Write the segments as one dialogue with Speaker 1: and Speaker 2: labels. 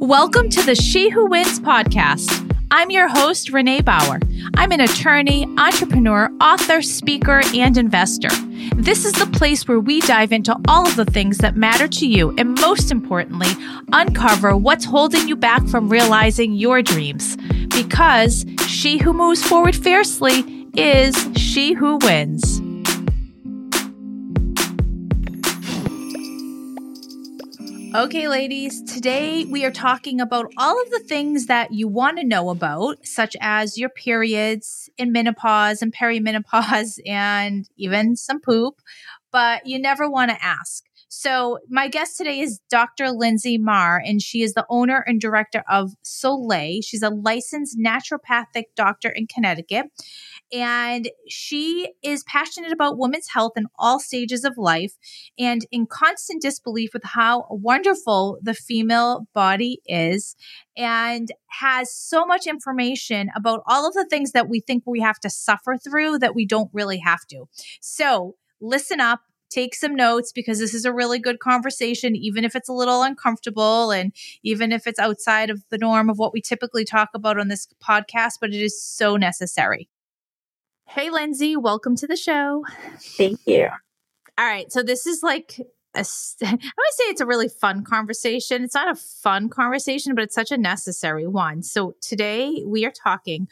Speaker 1: Welcome to the She Who Wins podcast. I'm your host, Renee Bauer. I'm an attorney, entrepreneur, author, speaker, and investor. This is the place where we dive into all of the things that matter to you and, most importantly, uncover what's holding you back from realizing your dreams. Because she who moves forward fiercely is she who wins. Okay, ladies, today we are talking about all of the things that you want to know about, such as your periods and menopause and perimenopause and even some poop, but you never want to ask. So, my guest today is Dr. Lyndsey Maher, and she is the owner and director of Soleil. She's a licensed naturopathic doctor in Connecticut and she is passionate about women's health in all stages of life and in constant disbelief with how wonderful the female body is and has so much information about all of the things that we think we have to suffer through that we don't really have to. So, listen up take some notes because this is a really good conversation, even if it's a little uncomfortable and even if it's outside of the norm of what we typically talk about on this podcast, but it is so necessary. Hey, Lyndsey, welcome to the show.
Speaker 2: Thank you.
Speaker 1: All right. So, this is like a, I would say it's a really fun conversation. It's not a fun conversation, but it's such a necessary one. So, today we are talking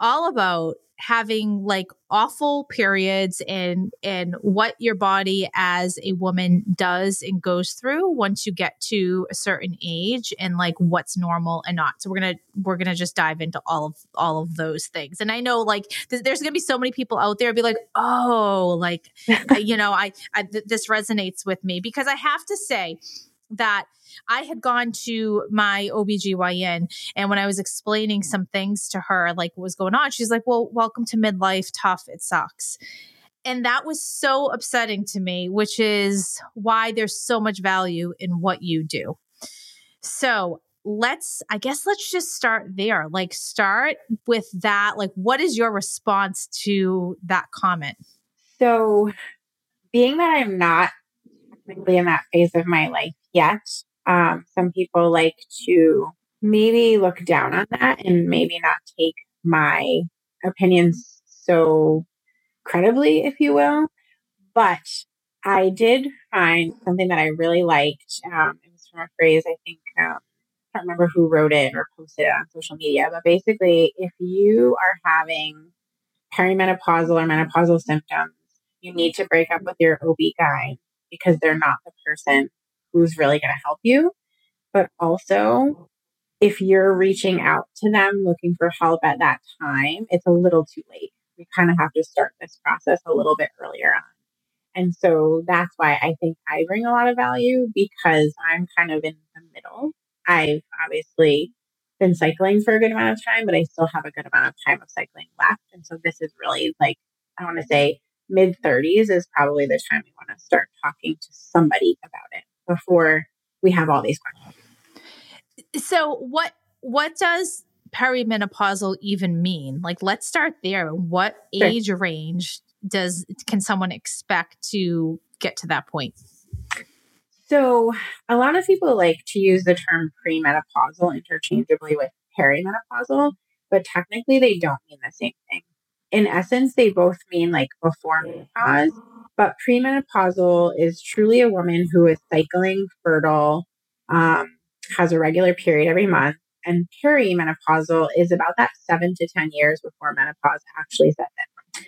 Speaker 1: all about having like awful periods and and what your body as a woman does and goes through once you get to a certain age and like what's normal and not. So we're gonna we're gonna just dive into all of all of those things. And i know like th- there's gonna be so many people out there be like oh like you know i, I th- this resonates with me because i have to say that I had gone to my OBGYN and when I was explaining some things to her, like what was going on, she's like, Well, welcome to midlife, tough, it sucks. And that was so upsetting to me, which is why there's so much value in what you do. So let's, I guess, let's just start there. Like, start with that. Like, what is your response to that comment?
Speaker 2: So, being that I'm not technically in that phase of my life yet, um, some people like to maybe look down on that and maybe not take my opinions so credibly, if you will. But I did find something that I really liked. Um, it was from a phrase I think um, I can't remember who wrote it or posted it on social media, but basically, if you are having perimenopausal or menopausal symptoms, you need to break up with your OB guy because they're not the person who's really going to help you. But also, if you're reaching out to them looking for help at that time, it's a little too late. We kind of have to start this process a little bit earlier on. And so that's why I think I bring a lot of value because I'm kind of in the middle. I've obviously been cycling for a good amount of time, but I still have a good amount of time of cycling left. And so this is really like, I want to say mid 30s is probably the time we want to start talking to somebody about it before we have all these questions.
Speaker 1: So what what does perimenopausal even mean? Like let's start there. What sure. age range does can someone expect to get to that point?
Speaker 2: So, a lot of people like to use the term premenopausal interchangeably with perimenopausal, but technically they don't mean the same thing. In essence, they both mean like before menopause, but premenopausal is truly a woman who is cycling, fertile, um, has a regular period every month. And perimenopausal is about that seven to 10 years before menopause actually sets in.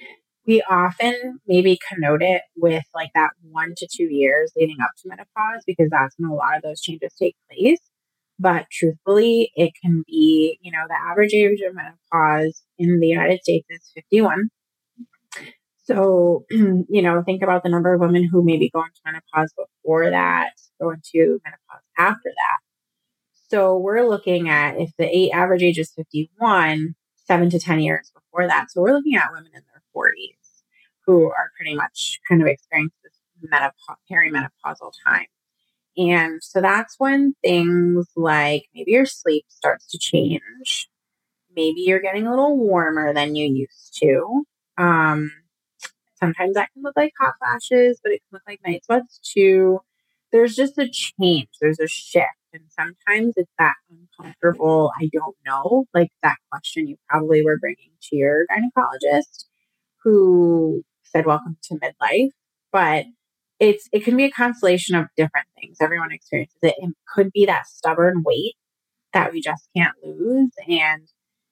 Speaker 2: We often maybe connote it with like that one to two years leading up to menopause because that's when a lot of those changes take place. But truthfully, it can be, you know, the average age of menopause in the United States is 51. So, you know, think about the number of women who maybe go into menopause before that, go into menopause after that. So we're looking at if the eight, average age is 51, seven to 10 years before that. So we're looking at women in their 40s who are pretty much kind of experiencing this menopause, perimenopausal time. And so that's when things like maybe your sleep starts to change. Maybe you're getting a little warmer than you used to. Um, sometimes that can look like hot flashes, but it can look like night sweats too. There's just a change, there's a shift And sometimes it's that uncomfortable, I don't know, like that question you probably were bringing to your gynecologist who said, Welcome to midlife. But it's it can be a constellation of different things. Everyone experiences it. It could be that stubborn weight that we just can't lose. And,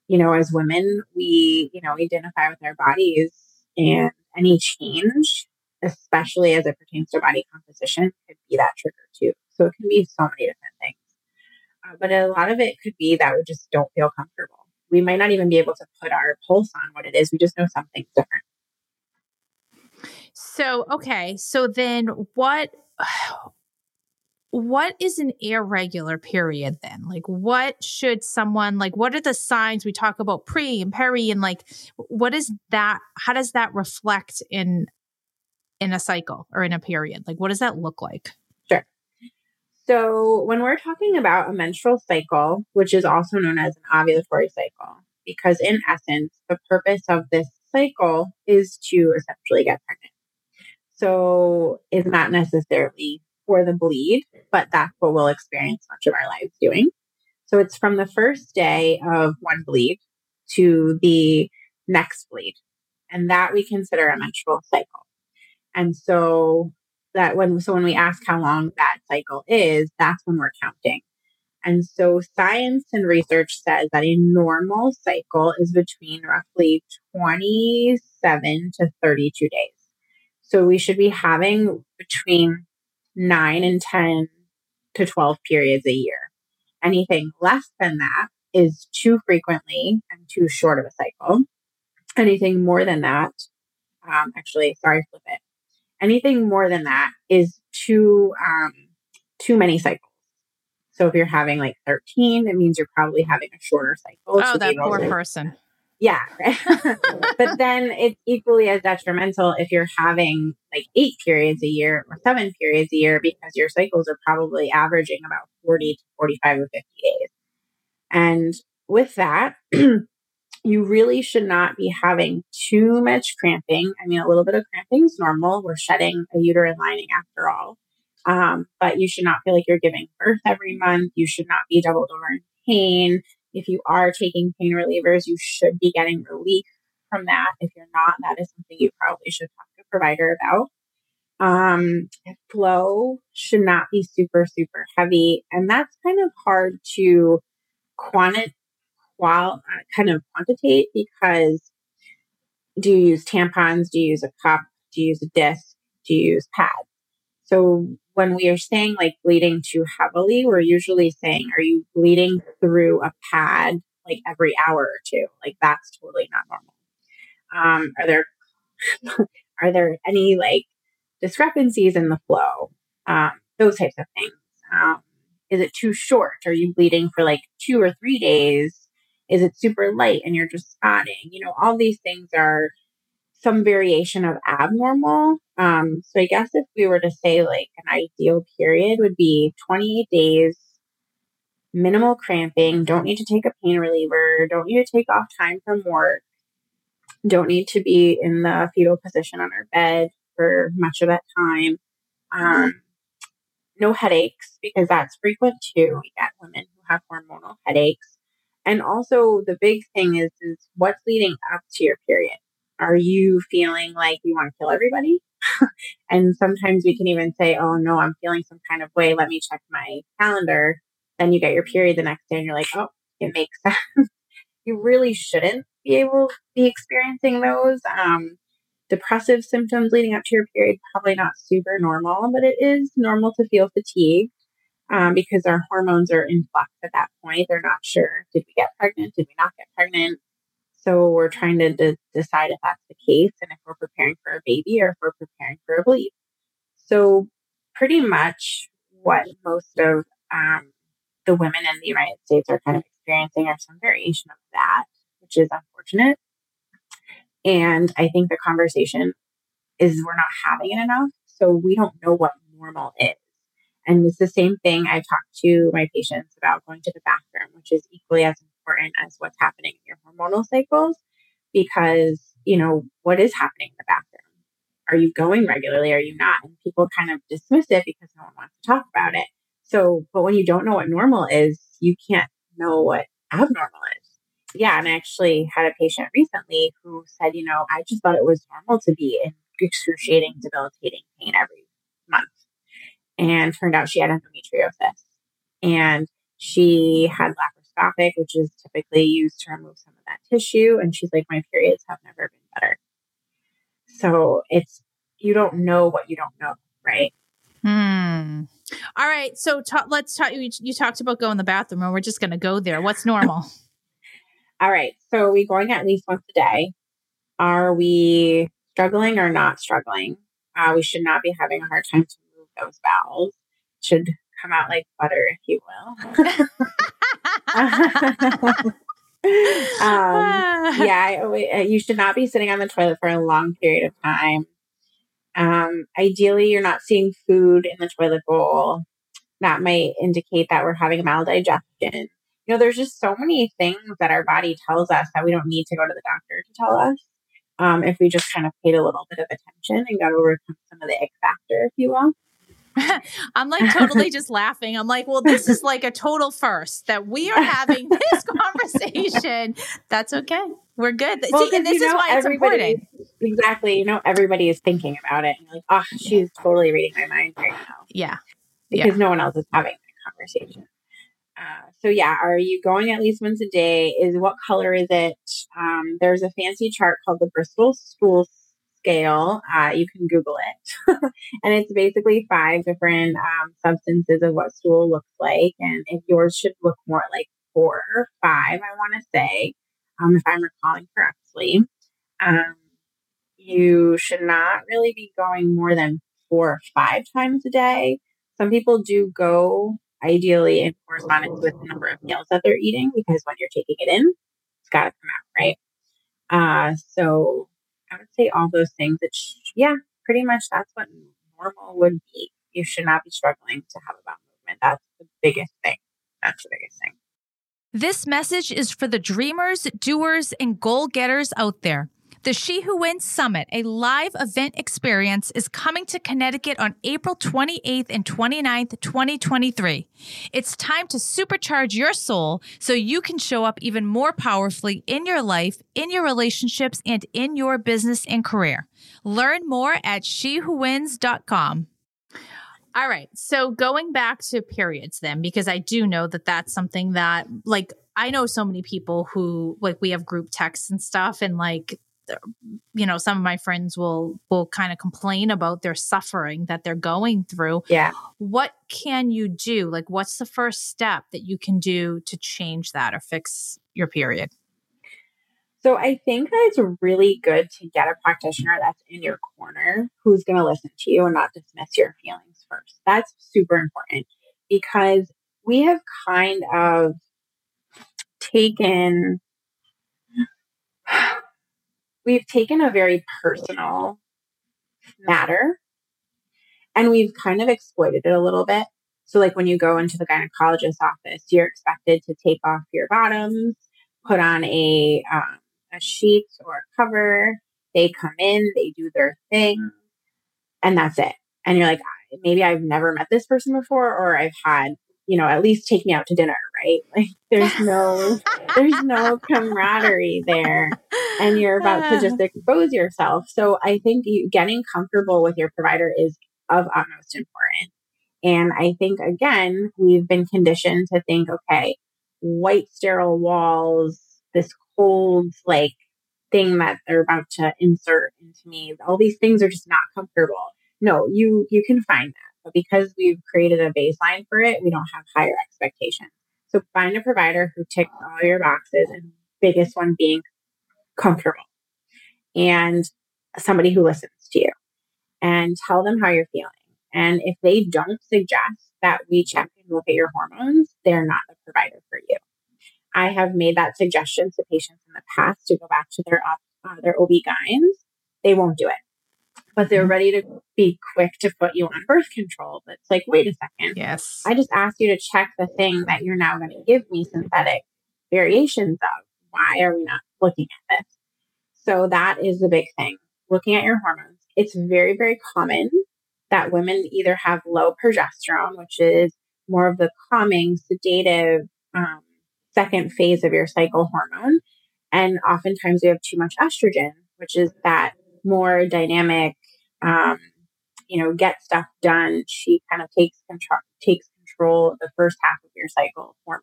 Speaker 2: you know, as women, we, you know, identify with our bodies and any change, especially as it pertains to body composition, could be that trigger too. So it can be so many different things. Uh, but a lot of it could be that we just don't feel comfortable. We might not even be able to put our pulse on what it is. We just know something's different.
Speaker 1: So, okay. So then what what is an irregular period then? Like what should someone like what are the signs we talk about pre and peri and like what is that how does that reflect in in a cycle or in a period? Like what does that look like?
Speaker 2: Sure. So, when we're talking about a menstrual cycle, which is also known as an ovulatory cycle, because in essence, the purpose of this cycle is to essentially get pregnant. So it's not necessarily for the bleed, but that's what we'll experience much of our lives doing. So it's from the first day of one bleed to the next bleed. And that we consider a menstrual cycle. And so that when so when we ask how long that cycle is, that's when we're counting. And so science and research says that a normal cycle is between roughly 27 to 32 days. So we should be having between nine and 10 to 12 periods a year. Anything less than that is too frequently and too short of a cycle. Anything more than that, um, actually, sorry, flip it. Anything more than that is too um, too many cycles. So if you're having like 13, it means you're probably having a shorter cycle.
Speaker 1: Oh, that poor person.
Speaker 2: Yeah. but then it's equally as detrimental if you're having like eight periods a year or seven periods a year because your cycles are probably averaging about 40 to 45 or 50 days. And with that, you really should not be having too much cramping. I mean, a little bit of cramping is normal. We're shedding a uterine lining after all. Um, but you should not feel like you're giving birth every month. You should not be doubled over in pain. If you are taking pain relievers, you should be getting relief from that. If you're not, that is something you probably should talk to a provider about. Um, flow should not be super, super heavy. And that's kind of hard to quanti- uh, kind of quantitate because do you use tampons? Do you use a cup? Do you use a disc? Do you use pads? So when we are saying like bleeding too heavily, we're usually saying, are you bleeding through a pad like every hour or two? Like that's totally not normal. Um, are there are there any like discrepancies in the flow? Um, those types of things. Um, is it too short? Are you bleeding for like two or three days? Is it super light and you're just spotting? You know, all these things are some variation of abnormal. Um, so I guess if we were to say like an ideal period would be 28 days, minimal cramping, don't need to take a pain reliever, don't need to take off time from work, don't need to be in the fetal position on our bed for much of that time. Um, no headaches because that's frequent too. We get women who have hormonal headaches. And also the big thing is is what's leading up to your period are you feeling like you want to kill everybody? and sometimes we can even say, oh no, I'm feeling some kind of way. Let me check my calendar. Then you get your period the next day and you're like, oh, it makes sense. you really shouldn't be able to be experiencing those. Um, depressive symptoms leading up to your period, probably not super normal, but it is normal to feel fatigued. Um, because our hormones are in flux at that point. They're not sure. Did we get pregnant? Did we not get pregnant? So we're trying to de- decide if that's the case and if we're preparing for a baby or if we're preparing for a bleed. So pretty much what most of um, the women in the United States are kind of experiencing are some variation of that, which is unfortunate. And I think the conversation is we're not having it enough. So we don't know what normal is. And it's the same thing I've talked to my patients about going to the bathroom, which is equally as important as what's happening in your hormonal cycles because, you know, what is happening in the bathroom? Are you going regularly? Are you not? And people kind of dismiss it because no one wants to talk about it. So, but when you don't know what normal is, you can't know what abnormal is. Yeah. And I actually had a patient recently who said, you know, I just thought it was normal to be in excruciating, debilitating pain every month. And turned out she had endometriosis. And she had laparoscopic, which is typically used to remove some of that tissue. And she's like, my periods have never been better. So it's, you don't know what you don't know, right?
Speaker 1: Hmm. All right. So ta- let's talk. You, you talked about going to the bathroom, and we're just going to go there. What's normal?
Speaker 2: All right. So are we going at least once a day? Are we struggling or not struggling? Uh, we should not be having a hard time to move those bowels. Should come out like butter, if you will. um, yeah, uh, you should not be sitting on the toilet for a long period of time. Um, ideally, you're not seeing food in the toilet bowl. That might indicate that we're having a maldigestion. You know, there's just so many things that our body tells us that we don't need to go to the doctor to tell us. Um, if we just kind of paid a little bit of attention and got over some of the ick factor, if you will.
Speaker 1: I'm like totally just laughing. I'm like, well, this is like a total first that we are having this conversation. That's okay. We're good. Well, See, and this is why it's important.
Speaker 2: Exactly. You know, everybody is thinking about it. And like, oh, she's totally reading my mind right now.
Speaker 1: Yeah.
Speaker 2: Because
Speaker 1: yeah.
Speaker 2: no one else is having that conversation. Uh, so yeah, are you going at least once a day? Is what color is it? Um, there's a fancy chart called the Bristol Stool Scale. Uh, you can Google it, and it's basically five different um, substances of what stool looks like. And if yours should look more like four or five, I want to say, um, if I'm recalling correctly, um, you should not really be going more than four or five times a day. Some people do go ideally in correspondence with the number of meals that they're eating because when you're taking it in, it's got to come out, right? Uh, so I would say all those things. That sh- yeah, pretty much that's what normal would be. You should not be struggling to have a bowel movement. That's the biggest thing. That's the biggest thing.
Speaker 1: This message is for the dreamers, doers, and goal getters out there. The She Who Wins Summit, a live event experience, is coming to Connecticut on April 28th and 29th, 2023. It's time to supercharge your soul so you can show up even more powerfully in your life, in your relationships, and in your business and career. Learn more at shewhowins.com. All right. So going back to periods then, because I do know that that's something that, like, I know so many people who, like, we have group texts and stuff, and like, you know some of my friends will will kind of complain about their suffering that they're going through.
Speaker 2: Yeah.
Speaker 1: What can you do? Like what's the first step that you can do to change that or fix your period?
Speaker 2: So i think that it's really good to get a practitioner that's in your corner who's going to listen to you and not dismiss your feelings first. That's super important because we have kind of taken we've taken a very personal matter and we've kind of exploited it a little bit. So, like when you go into the gynecologist's office, you're expected to take off your bottoms, put on a um, a sheet or a cover. They come in, they do their thing, and that's it. And you're like, maybe I've never met this person before, or I've had you know, at least take me out to dinner, right? Like there's no there's no camaraderie there and you're about to just expose yourself. So I think you, getting comfortable with your provider is of utmost importance. And I think again, we've been conditioned to think, okay, white sterile walls, this cold like thing that they're about to insert into me, all these things are just not comfortable. No, you you can find that but because we've created a baseline for it, we don't have higher expectations. So find a provider who ticks all your boxes and biggest one being comfortable and somebody who listens to you and tell them how you're feeling. And if they don't suggest that we check and look at your hormones, they're not the provider for you. I have made that suggestion to patients in the past to go back to their uh, their OB-GYNs. They won't do it but they're mm-hmm. ready to be quick to put you on birth control. But it's like, wait a second.
Speaker 1: Yes.
Speaker 2: I just asked you to check the thing that you're now going to give me synthetic variations of. Why are we not looking at this? So that is the big thing. Looking at your hormones. It's very, very common that women either have low progesterone, which is more of the calming, sedative um, second phase of your cycle hormone. And oftentimes we have too much estrogen, which is that more dynamic, um, you know, get stuff done. She kind of takes control, takes control of the first half of your cycle hormone.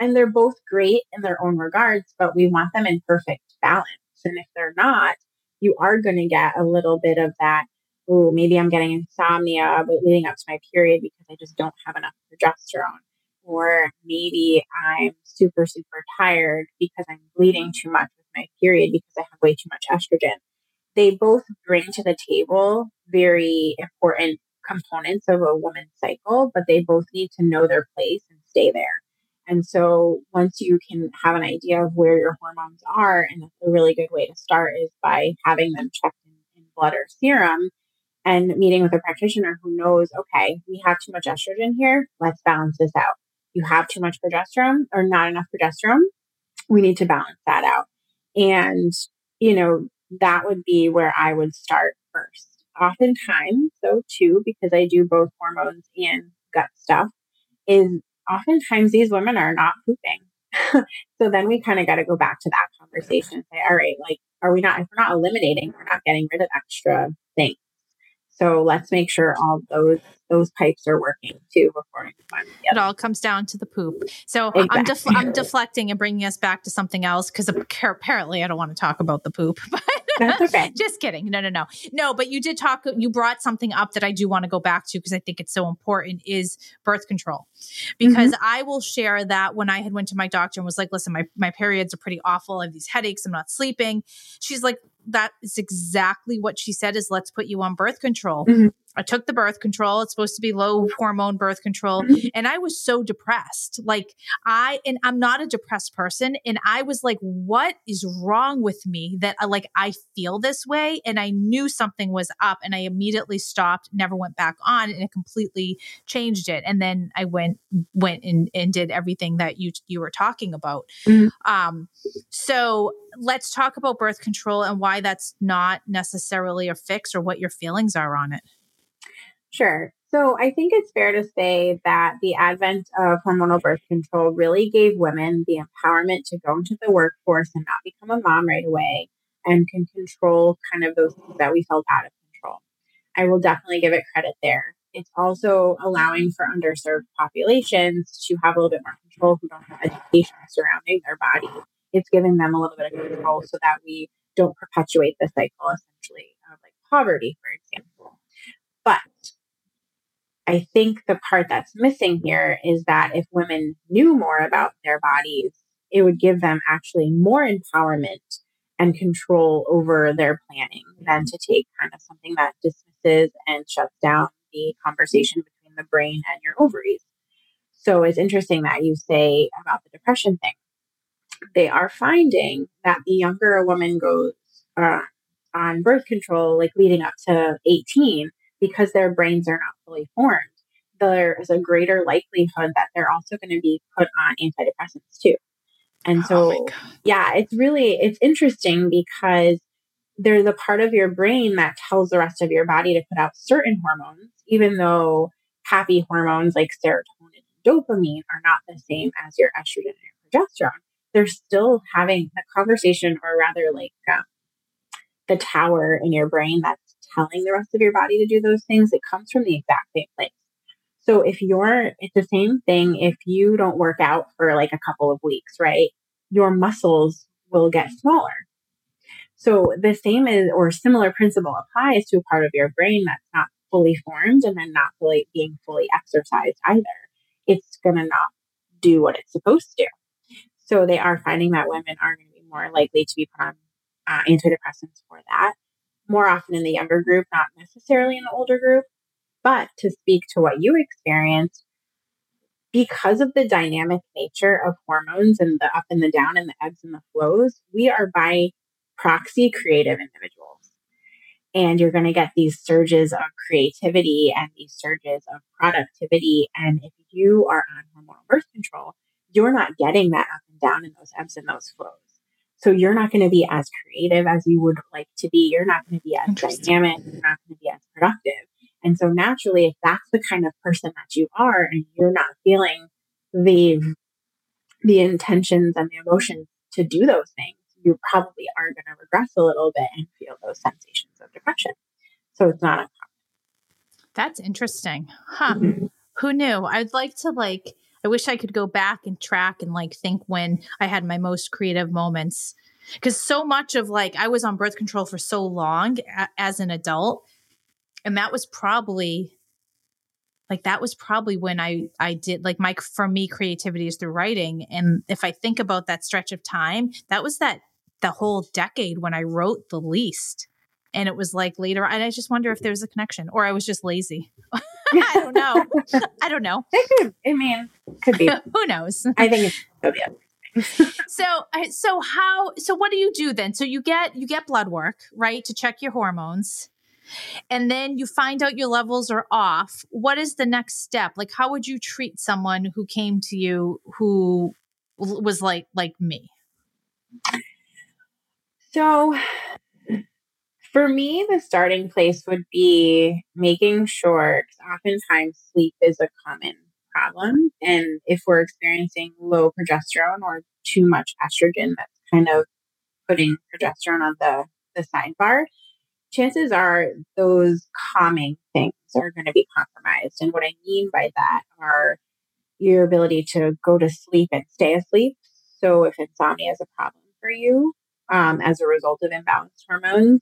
Speaker 2: And they're both great in their own regards, but we want them in perfect balance. And if they're not, you are going to get a little bit of that. Oh, maybe I'm getting insomnia but leading up to my period because I just don't have enough progesterone. Or maybe I'm super, super tired because I'm bleeding too much with my period because I have way too much estrogen. They both bring to the table very important components of a woman's cycle, but they both need to know their place and stay there. And so once you can have an idea of where your hormones are, and a really good way to start is by having them checked in, in blood or serum and meeting with a practitioner who knows, okay, we have too much estrogen here. Let's balance this out. You have too much progesterone or not enough progesterone. We need to balance that out. And, you know, that would be where I would start first. Oftentimes, though, too, because I do both hormones and gut stuff, is oftentimes these women are not pooping. so then we kind of got to go back to that conversation and say, all right, like, are we not, if we're not eliminating, we're not getting rid of extra things. So let's make sure all those those pipes are working too before I
Speaker 1: on It all comes down to the poop. So exactly. I'm, def- I'm deflecting and bringing us back to something else because apparently I don't want to talk about the poop.
Speaker 2: That's okay.
Speaker 1: Just kidding. No, no, no, no. But you did talk. You brought something up that I do want to go back to because I think it's so important. Is birth control because mm-hmm. I will share that when I had went to my doctor and was like, "Listen, my my periods are pretty awful. I have these headaches. I'm not sleeping." She's like, that is exactly what she said is let's put you on birth control. Mm-hmm. I took the birth control. It's supposed to be low hormone birth control. Mm-hmm. And I was so depressed. Like I, and I'm not a depressed person. And I was like, what is wrong with me that I, uh, like I feel this way? And I knew something was up and I immediately stopped, never went back on and it completely changed it. And then I went, went and, and did everything that you, you were talking about. Mm-hmm. Um, so let's talk about birth control and why that's not necessarily a fix or what your feelings are on it.
Speaker 2: Sure. So I think it's fair to say that the advent of hormonal birth control really gave women the empowerment to go into the workforce and not become a mom right away and can control kind of those things that we felt out of control. I will definitely give it credit there. It's also allowing for underserved populations to have a little bit more control who don't have education surrounding their body. It's giving them a little bit of control so that we don't perpetuate the cycle essentially of like poverty, for example. But I think the part that's missing here is that if women knew more about their bodies, it would give them actually more empowerment and control over their planning than to take kind of something that dismisses and shuts down the conversation between the brain and your ovaries. So it's interesting that you say about the depression thing. They are finding that the younger a woman goes uh, on birth control, like leading up to 18, because their brains are not fully formed, there is a greater likelihood that they're also going to be put on antidepressants too. And so, oh yeah, it's really it's interesting because there's a part of your brain that tells the rest of your body to put out certain hormones, even though happy hormones like serotonin and dopamine are not the same as your estrogen and your progesterone. They're still having the conversation, or rather, like um, the tower in your brain that's telling the rest of your body to do those things, it comes from the exact same place. So if you're, it's the same thing if you don't work out for like a couple of weeks, right? Your muscles will get smaller. So the same is, or similar principle applies to a part of your brain that's not fully formed and then not fully being fully exercised either. It's going to not do what it's supposed to. So they are finding that women are going to be more likely to be put on uh, antidepressants for that more often in the younger group, not necessarily in the older group. But to speak to what you experienced, because of the dynamic nature of hormones and the up and the down and the ebbs and the flows, we are by proxy creative individuals. And you're going to get these surges of creativity and these surges of productivity. And if you are on hormonal birth control, you're not getting that up and down in those ebbs and those flows. So you're not going to be as creative as you would like to be. You're not going to be as dynamic. You're not going to be as productive. And so naturally, if that's the kind of person that you are and you're not feeling the the intentions and the emotions to do those things, you probably are going to regress a little bit and feel those sensations of depression. So it's not uncommon.
Speaker 1: That's interesting. Huh. Mm-hmm. Who knew? I'd like to like I wish I could go back and track and like think when I had my most creative moments. Cuz so much of like I was on birth control for so long a- as an adult and that was probably like that was probably when I I did like my for me creativity is through writing. And if I think about that stretch of time that was that the whole decade when I wrote the least. And it was like later and I just wonder if there's a connection or I was just lazy I don't know. I don't know.
Speaker 2: It could, I mean could be.
Speaker 1: Who knows?
Speaker 2: I think it's
Speaker 1: so so how so what do you do then? So you get you get blood work right to check your hormones and then you find out your levels are off, what is the next step? Like, how would you treat someone who came to you who was like like me?
Speaker 2: So, for me, the starting place would be making sure, oftentimes sleep is a common problem. And if we're experiencing low progesterone or too much estrogen, that's kind of putting progesterone on the, the sidebar, chances are those calming things are going to be compromised. And what I mean by that are your ability to go to sleep and stay asleep. So if insomnia is a problem for you um, as a result of imbalanced hormones,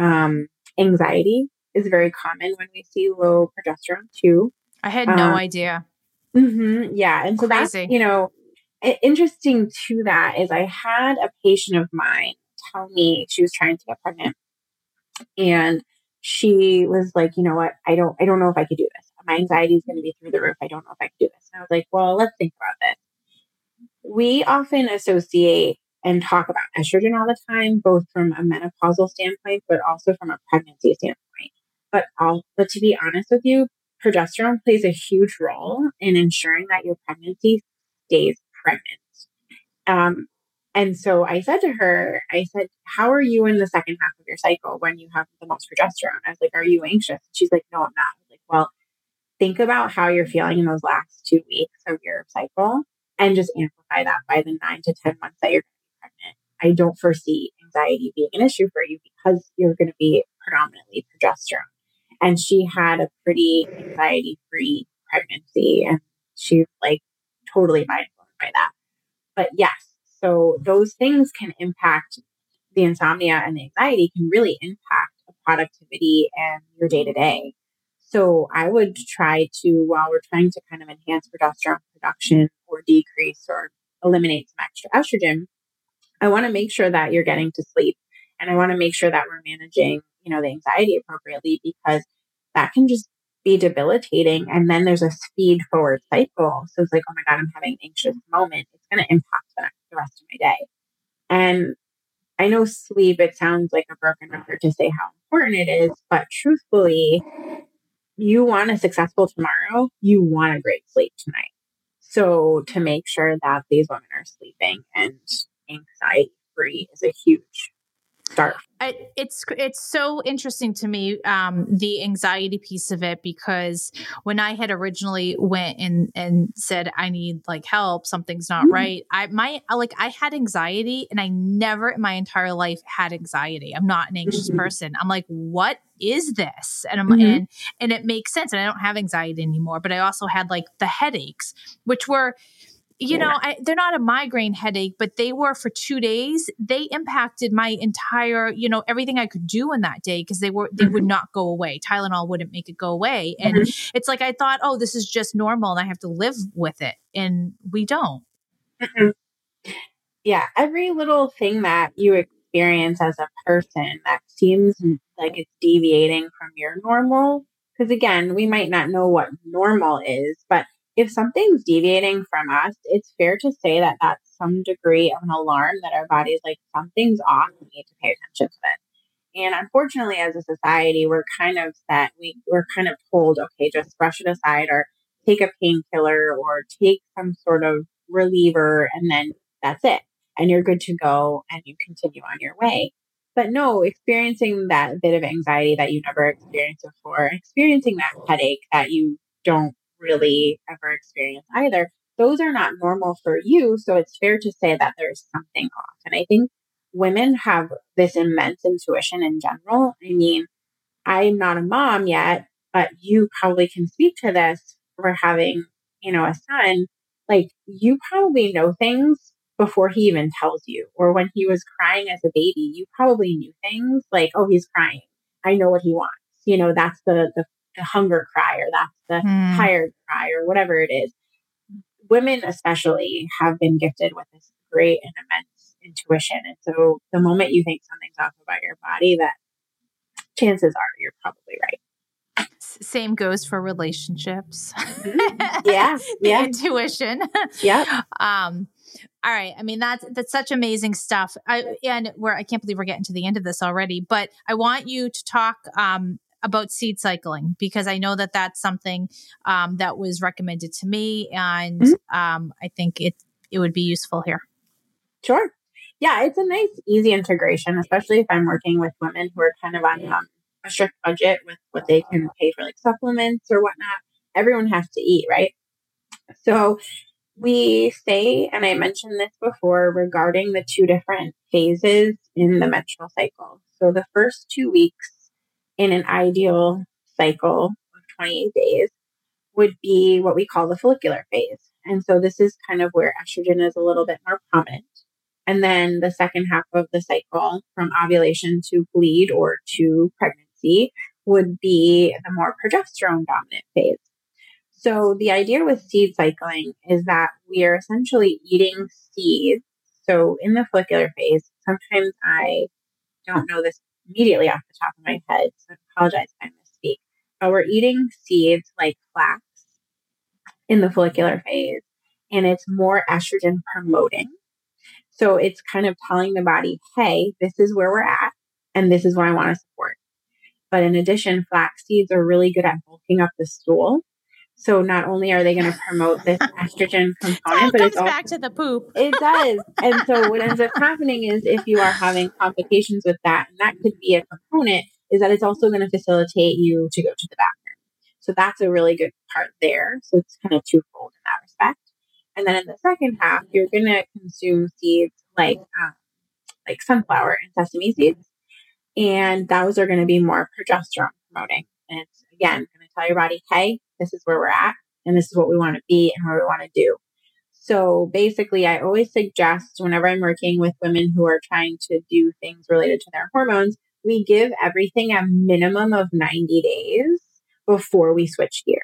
Speaker 2: um, anxiety is very common when we see low progesterone too.
Speaker 1: I had no um, idea.
Speaker 2: Mm-hmm, yeah. And so Crazy. that's, you know, interesting to that is I had a patient of mine tell me she was trying to get pregnant and she was like, you know what? I don't, I don't know if I could do this. My anxiety is going to be through the roof. I don't know if I can do this. And I was like, well, let's think about this. We often associate and talk about estrogen all the time, both from a menopausal standpoint, but also from a pregnancy standpoint. But all, but to be honest with you, progesterone plays a huge role in ensuring that your pregnancy stays pregnant. Um, and so I said to her, I said, How are you in the second half of your cycle when you have the most progesterone? I was like, Are you anxious? she's like, No, I'm not. I was like, Well, think about how you're feeling in those last two weeks of your cycle and just amplify that by the nine to 10 months that you're going to be pregnant. I don't foresee anxiety being an issue for you because you're going to be predominantly progesterone. And she had a pretty anxiety free pregnancy and she's like totally mind blown by that. But yes, so those things can impact the insomnia and the anxiety can really impact productivity and your day to day. So I would try to, while we're trying to kind of enhance progesterone production or decrease or eliminate some extra estrogen, I want to make sure that you're getting to sleep. And I want to make sure that we're managing, you know, the anxiety appropriately because that can just be debilitating. And then there's a speed forward cycle. So it's like, oh my God, I'm having an anxious moment. It's going to impact the, the rest of my day. And I know sleep, it sounds like a broken record to say how important it is, but truthfully, you want a successful tomorrow, you want a great sleep tonight. So to make sure that these women are sleeping and anxiety free is a huge start
Speaker 1: I, it's it's so interesting to me um, the anxiety piece of it because when I had originally went and and said I need like help something's not mm-hmm. right I my like I had anxiety and I never in my entire life had anxiety I'm not an anxious mm-hmm. person I'm like what is this and I'm mm-hmm. and and it makes sense and I don't have anxiety anymore but I also had like the headaches which were you know, I, they're not a migraine headache, but they were for two days. They impacted my entire, you know, everything I could do in that day because they were they mm-hmm. would not go away. Tylenol wouldn't make it go away, and mm-hmm. it's like I thought, oh, this is just normal, and I have to live with it, and we don't.
Speaker 2: Mm-hmm. Yeah, every little thing that you experience as a person that seems like it's deviating from your normal, because again, we might not know what normal is, but if something's deviating from us, it's fair to say that that's some degree of an alarm that our body's like, something's off. We need to pay attention to it. And unfortunately, as a society, we're kind of set, we, we're kind of told, okay, just brush it aside or take a painkiller or take some sort of reliever, and then that's it. And you're good to go and you continue on your way. but no, experiencing that bit of anxiety that you never experienced before, experiencing that headache that you don't really ever experience either, those are not normal for you. So it's fair to say that there's something off. And I think women have this immense intuition in general. I mean, I'm not a mom yet, but you probably can speak to this for having, you know, a son. Like you probably know things before he even tells you. Or when he was crying as a baby, you probably knew things like, oh, he's crying. I know what he wants. You know, that's the the, the hunger cry or that's the mm. tired cry or whatever it is. Women especially have been gifted with this great and immense intuition. And so the moment you think something's off about your body, that chances are you're probably right.
Speaker 1: Same goes for relationships.
Speaker 2: Mm-hmm. Yeah.
Speaker 1: yeah. Intuition.
Speaker 2: Yeah.
Speaker 1: Um, all right. I mean, that's that's such amazing stuff. I, and where I can't believe we're getting to the end of this already. But I want you to talk um, about seed cycling because I know that that's something um, that was recommended to me, and mm-hmm. um, I think it it would be useful here.
Speaker 2: Sure. Yeah, it's a nice, easy integration, especially if I'm working with women who are kind of on um, a strict budget with what they can pay for like supplements or whatnot. Everyone has to eat, right? So we say, and I mentioned this before regarding the two different phases in the menstrual cycle. So the first two weeks in an ideal cycle of 28 days would be what we call the follicular phase. And so this is kind of where estrogen is a little bit more prominent. And then the second half of the cycle from ovulation to bleed or to pregnancy would be the more progesterone dominant phase. So the idea with seed cycling is that we are essentially eating seeds. So in the follicular phase, sometimes I don't know this immediately off the top of my head, so I apologize if I misspeak. But we're eating seeds like flax in the follicular phase, and it's more estrogen promoting. So it's kind of telling the body, hey, this is where we're at, and this is what I want to support. But in addition, flax seeds are really good at bulking up the stool. So not only are they going to promote this estrogen component, but
Speaker 1: it's
Speaker 2: also,
Speaker 1: back to the poop.
Speaker 2: It does. and so what ends up happening is if you are having complications with that, and that could be a component, is that it's also going to facilitate you to go to the bathroom. So that's a really good part there. So it's kind of twofold in that respect. And then in the second half, you're going to consume seeds like um, like sunflower and sesame seeds, and those are going to be more progesterone promoting. And again tell your body, hey, this is where we're at and this is what we want to be and what we want to do. So basically, I always suggest whenever I'm working with women who are trying to do things related to their hormones, we give everything a minimum of 90 days before we switch gears.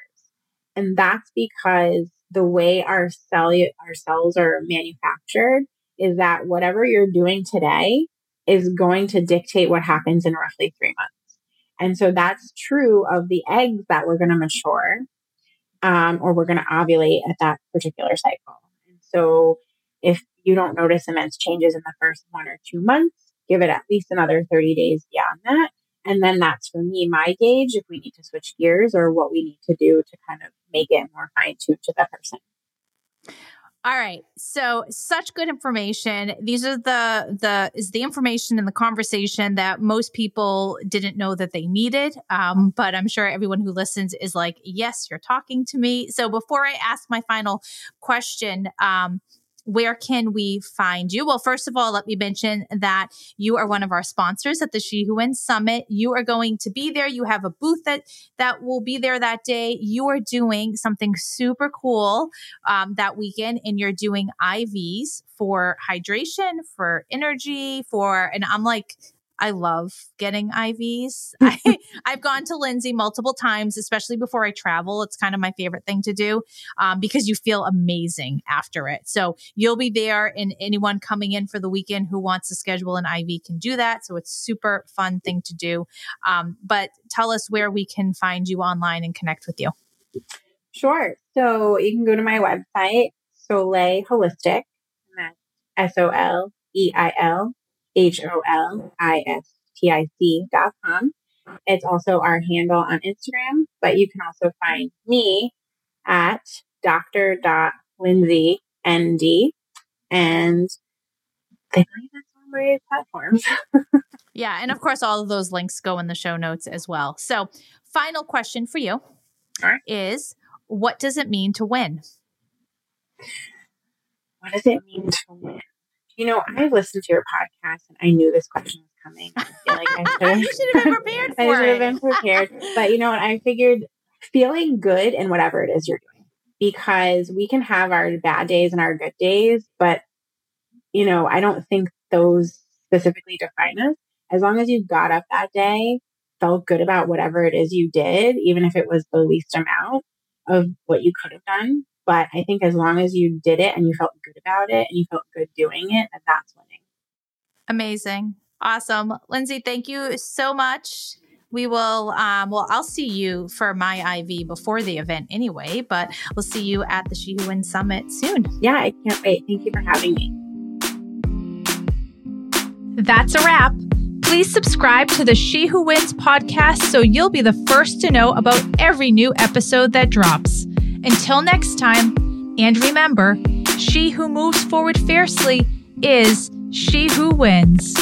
Speaker 2: And that's because the way our cell our cells are manufactured is that whatever you're doing today is going to dictate what happens in roughly 3 months. And so that's true of the eggs that we're going to mature um, or we're going to ovulate at that particular cycle. And so if you don't notice immense changes in the first one or two months, give it at least another 30 days beyond that. And then that's for me, my gauge, if we need to switch gears or what we need to do to kind of make it more fine tuned to the person.
Speaker 1: All right. So such good information. These are the the is the information in the conversation that most people didn't know that they needed. Um, but I'm sure everyone who listens is like, yes, you're talking to me. So before I ask my final question, um, where can we find you? Well, first of all, let me mention that you are one of our sponsors at the She Who Wins Summit. You are going to be there. You have a booth that that will be there that day. You are doing something super cool um, that weekend, and you're doing IVs for hydration, for energy, for and I'm like I love getting IVs. I, have gone to Lyndsey multiple times, especially before I travel. It's kind of my favorite thing to do um, because you feel amazing after it. So you'll be there, and anyone coming in for the weekend who wants to schedule an IV can do that. So it's super fun thing to do. Um, but tell us where we can find you online and connect with you.
Speaker 2: Sure. So you can go to my website, Soleil Holistic, S O L E I L H O L I S T I C dot com. It's also our handle on Instagram, but you can also find me at Dr. Lyndsey ND. And I believe that's on my platforms.
Speaker 1: Yeah. And of course, all of those links go in the show notes as well. So, final question for you
Speaker 2: right.
Speaker 1: is what does it mean to win?
Speaker 2: What does it mean to win? You know, I listened to your podcast and I knew this question was coming. I feel like I
Speaker 1: should have been prepared for
Speaker 2: I should have been prepared. But you know what? I figured feeling good in whatever it is you're doing because we can have our bad days and our good days, but you know, I don't think those specifically define us. As long as you got up that day, felt good about whatever it is you did, even if it was the least amount of what you could have done. But I think as long as you did it and you felt good about it and you felt good doing it, that's winning.
Speaker 1: Amazing. Awesome. Lyndsey, thank you so much. We will, um, well, I'll see you for my IV before the event anyway, but we'll see you at the She Who Wins Summit soon.
Speaker 2: Yeah, I can't wait. Thank you for having me.
Speaker 1: That's a wrap. Please subscribe to the She Who Wins podcast so you'll be the first to know about every new episode that drops. Until next time, and remember, she who moves forward fiercely is she who wins.